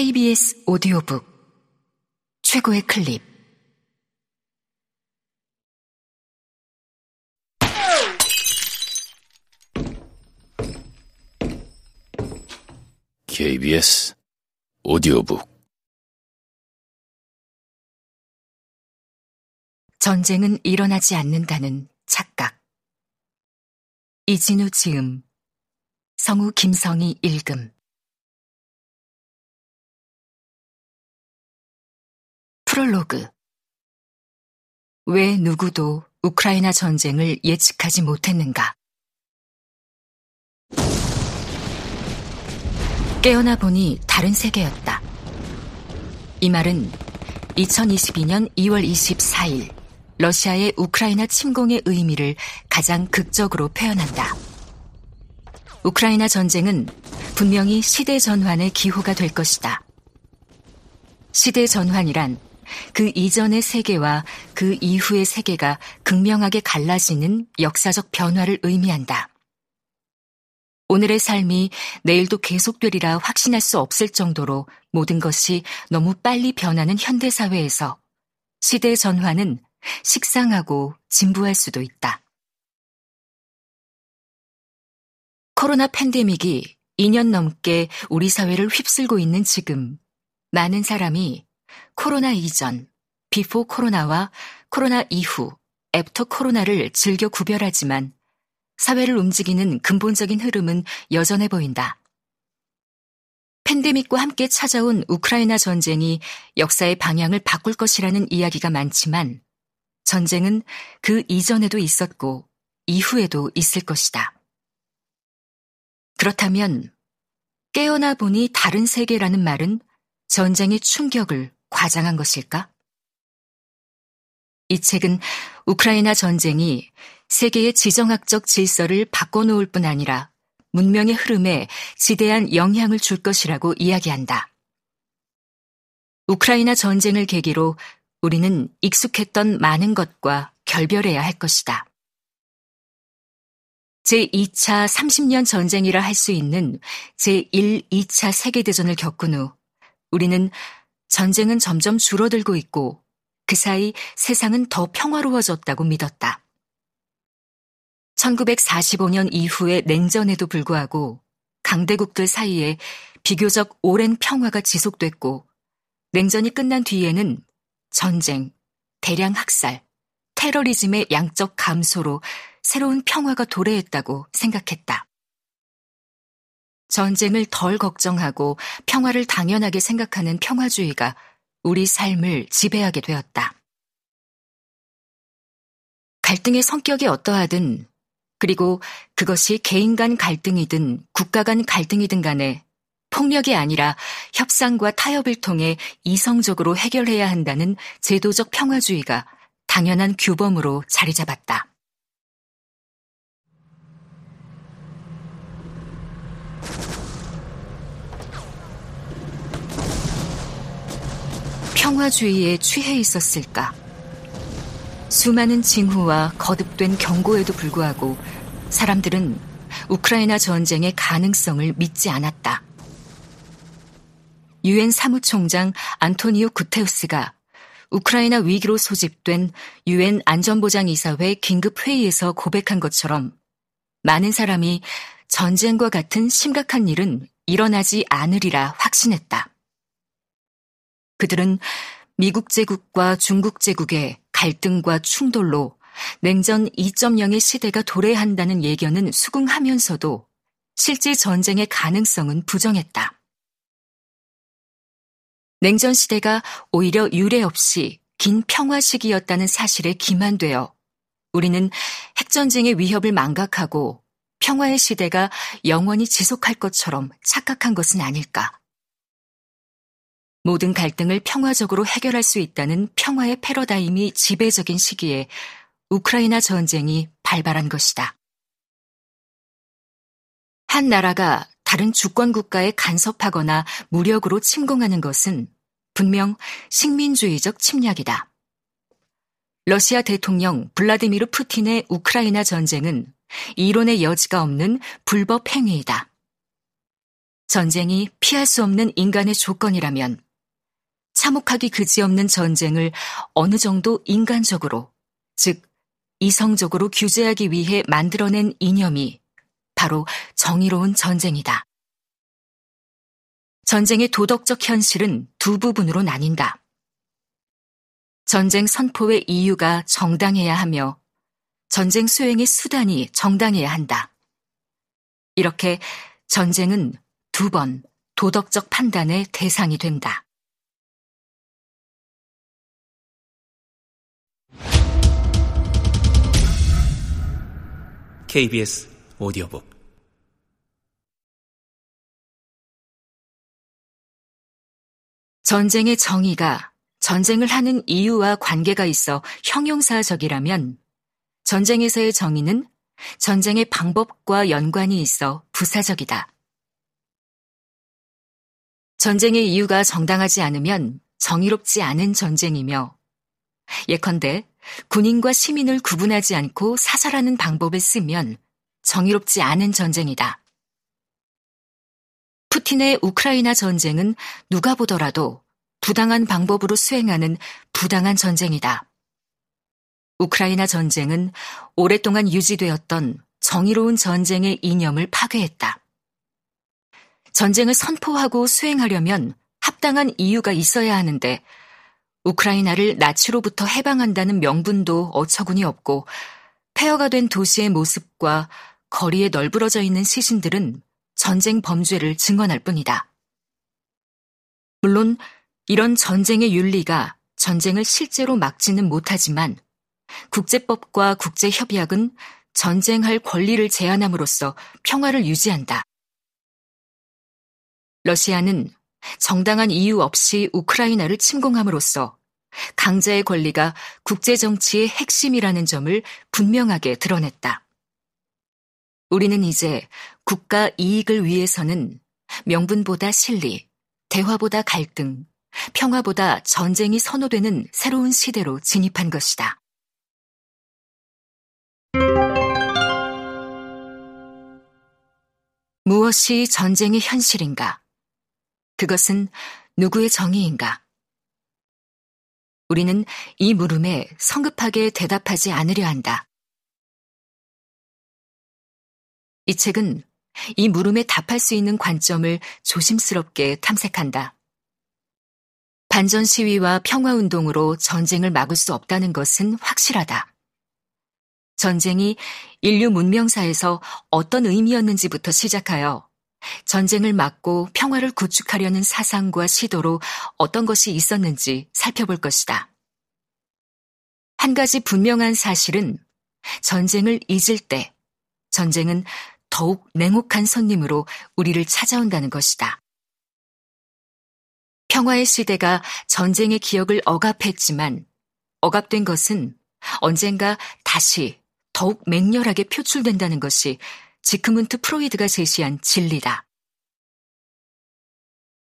KBS 오디오북 최고의 클립. KBS 오디오북. 전쟁은 일어나지 않는다는 착각. 이진우 지음 성우 김성희 읽음 프롤로그 왜 누구도 우크라이나 전쟁을 예측하지 못했는가? 깨어나 보니 다른 세계였다. 이 말은 2022년 2월 24일 러시아의 우크라이나 침공의 의미를 가장 극적으로 표현한다. 우크라이나 전쟁은 분명히 시대 전환의 기호가 될 것이다. 시대 전환이란 그 이전의 세계와 그 이후의 세계가 극명하게 갈라지는 역사적 변화를 의미한다. 오늘의 삶이 내일도 계속되리라 확신할 수 없을 정도로 모든 것이 너무 빨리 변하는 현대사회에서 시대 전환은 식상하고 진부할 수도 있다. 코로나 팬데믹이 2년 넘게 우리 사회를 휩쓸고 있는 지금, 많은 사람이 코로나 이전, before 코로나와 코로나 이후, after 코로나를 즐겨 구별하지만 사회를 움직이는 근본적인 흐름은 여전해 보인다. 팬데믹과 함께 찾아온 우크라이나 전쟁이 역사의 방향을 바꿀 것이라는 이야기가 많지만 전쟁은 그 이전에도 있었고 이후에도 있을 것이다. 그렇다면 깨어나 보니 다른 세계라는 말은 전쟁의 충격을 과장한 것일까? 이 책은 우크라이나 전쟁이 세계의 지정학적 질서를 바꿔놓을 뿐 아니라 문명의 흐름에 지대한 영향을 줄 것이라고 이야기한다. 우크라이나 전쟁을 계기로 우리는 익숙했던 많은 것과 결별해야 할 것이다. 제2차 30년 전쟁이라 할 수 있는 제1, 2차 세계대전을 겪은 후 우리는 전쟁은 점점 줄어들고 있고 그 사이 세상은 더 평화로워졌다고 믿었다. 1945년 이후의 냉전에도 불구하고 강대국들 사이에 비교적 오랜 평화가 지속됐고 냉전이 끝난 뒤에는 전쟁, 대량 학살, 테러리즘의 양적 감소로 새로운 평화가 도래했다고 생각했다. 전쟁을 덜 걱정하고 평화를 당연하게 생각하는 평화주의가 우리 삶을 지배하게 되었다. 갈등의 성격이 어떠하든 그리고 그것이 개인 간 갈등이든 국가 간 갈등이든 간에 폭력이 아니라 협상과 타협을 통해 이성적으로 해결해야 한다는 제도적 평화주의가 당연한 규범으로 자리 잡았다. 평화주의에 취해 있었을까? 수많은 징후와 거듭된 경고에도 불구하고 사람들은 우크라이나 전쟁의 가능성을 믿지 않았다. 유엔 사무총장 안토니오 구테우스가 우크라이나 위기로 소집된 유엔 안전보장이사회 긴급 회의에서 고백한 것처럼 많은 사람이 전쟁과 같은 심각한 일은 일어나지 않으리라 확신했다. 그들은 미국 제국과 중국 제국의 갈등과 충돌로 냉전 2.0의 시대가 도래한다는 예견은 수긍하면서도 실제 전쟁의 가능성은 부정했다. 냉전 시대가 오히려 유례 없이 긴 평화 시기였다는 사실에 기만되어 우리는 핵전쟁의 위협을 망각하고 평화의 시대가 영원히 지속할 것처럼 착각한 것은 아닐까. 모든 갈등을 평화적으로 해결할 수 있다는 평화의 패러다임이 지배적인 시기에 우크라이나 전쟁이 발발한 것이다. 한 나라가 다른 주권 국가에 간섭하거나 무력으로 침공하는 것은 분명 식민주의적 침략이다. 러시아 대통령 블라디미르 푸틴의 우크라이나 전쟁은 이론의 여지가 없는 불법 행위이다. 전쟁이 피할 수 없는 인간의 조건이라면 참혹하기 그지없는 전쟁을 어느 정도 인간적으로, 즉, 이성적으로 규제하기 위해 만들어낸 이념이 바로 정의로운 전쟁이다. 전쟁의 도덕적 현실은 두 부분으로 나뉜다. 전쟁 선포의 이유가 정당해야 하며 전쟁 수행의 수단이 정당해야 한다. 이렇게 전쟁은 두 번 도덕적 판단의 대상이 된다. KBS 오디오북 전쟁의 정의가 전쟁을 하는 이유와 관계가 있어 형용사적이라면 전쟁에서의 정의는 전쟁의 방법과 연관이 있어 부사적이다. 전쟁의 이유가 정당하지 않으면 정의롭지 않은 전쟁이며 예컨대 군인과 시민을 구분하지 않고 사살하는 방법을 쓰면 정의롭지 않은 전쟁이다. 푸틴의 우크라이나 전쟁은 누가 보더라도 부당한 방법으로 수행하는 부당한 전쟁이다. 우크라이나 전쟁은 오랫동안 유지되었던 정의로운 전쟁의 이념을 파괴했다. 전쟁을 선포하고 수행하려면 합당한 이유가 있어야 하는데 우크라이나를 나치로부터 해방한다는 명분도 어처구니 없고 폐허가 된 도시의 모습과 거리에 널브러져 있는 시신들은 전쟁 범죄를 증언할 뿐이다. 물론 이런 전쟁의 윤리가 전쟁을 실제로 막지는 못하지만 국제법과 국제협약은 전쟁할 권리를 제한함으로써 평화를 유지한다. 러시아는 정당한 이유 없이 우크라이나를 침공함으로써 강자의 권리가 국제정치의 핵심이라는 점을 분명하게 드러냈다. 우리는 이제 국가 이익을 위해서는 명분보다 실리, 대화보다 갈등, 평화보다 전쟁이 선호되는 새로운 시대로 진입한 것이다. 무엇이 전쟁의 현실인가? 그것은 누구의 정의인가? 우리는 이 물음에 성급하게 대답하지 않으려 한다. 이 책은 이 물음에 답할 수 있는 관점을 조심스럽게 탐색한다. 반전 시위와 평화 운동으로 전쟁을 막을 수 없다는 것은 확실하다. 전쟁이 인류 문명사에서 어떤 의미였는지부터 시작하여 전쟁을 막고 평화를 구축하려는 사상과 시도로 어떤 것이 있었는지 살펴볼 것이다. 한 가지 분명한 사실은 전쟁을 잊을 때 전쟁은 더욱 냉혹한 손님으로 우리를 찾아온다는 것이다. 평화의 시대가 전쟁의 기억을 억압했지만 억압된 것은 언젠가 다시 더욱 맹렬하게 표출된다는 것이 지크문트 프로이드가 제시한 진리다.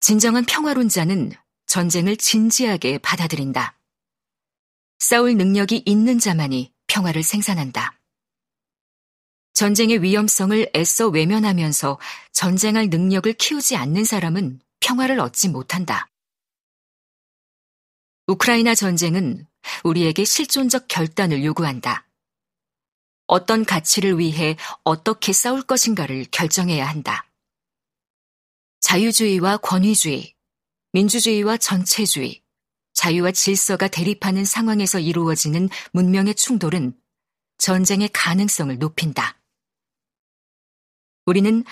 진정한 평화론자는 전쟁을 진지하게 받아들인다. 싸울 능력이 있는 자만이 평화를 생산한다. 전쟁의 위험성을 애써 외면하면서 전쟁할 능력을 키우지 않는 사람은 평화를 얻지 못한다. 우크라이나 전쟁은 우리에게 실존적 결단을 요구한다. 어떤 가치를 위해 어떻게 싸울 것인가를 결정해야 한다. 자유주의와 권위주의, 민주주의와 전체주의, 자유와 질서가 대립하는 상황에서 이루어지는 문명의 충돌은 전쟁의 가능성을 높인다. 우리는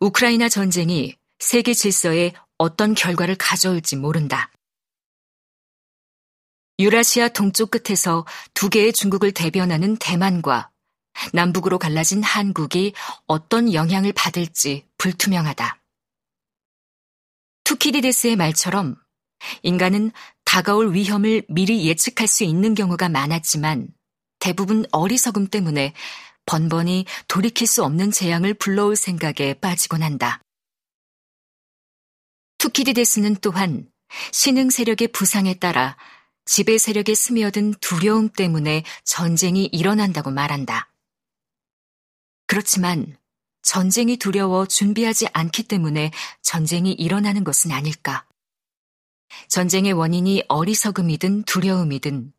우크라이나 전쟁이 세계 질서에 어떤 결과를 가져올지 모른다. 유라시아 동쪽 끝에서 두 개의 중국을 대변하는 대만과 남북으로 갈라진 한국이 어떤 영향을 받을지 불투명하다. 투키디데스의 말처럼 인간은 다가올 위험을 미리 예측할 수 있는 경우가 많았지만 대부분 어리석음 때문에 번번이 돌이킬 수 없는 재앙을 불러올 생각에 빠지곤 한다. 투키디데스는 또한 신흥 세력의 부상에 따라 지배 세력에 스며든 두려움 때문에 전쟁이 일어난다고 말한다. 그렇지만 전쟁이 두려워 준비하지 않기 때문에 전쟁이 일어나는 것은 아닐까? 전쟁의 원인이 어리석음이든 두려움이든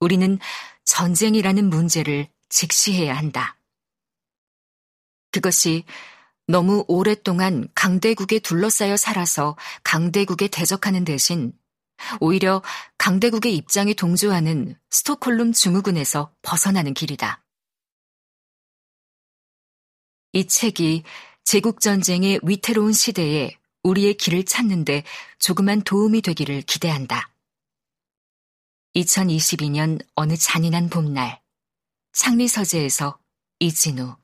우리는 전쟁이라는 문제를 직시해야 한다. 그것이 너무 오랫동안 강대국에 둘러싸여 살아서 강대국에 대적하는 대신 오히려 강대국의 입장에 동조하는 스톡홀름 증후군에서 벗어나는 길이다. 이 책이 제국전쟁의 위태로운 시대에 우리의 길을 찾는데 조그만 도움이 되기를 기대한다. 2022년 어느 잔인한 봄날, 상리서재에서 이진우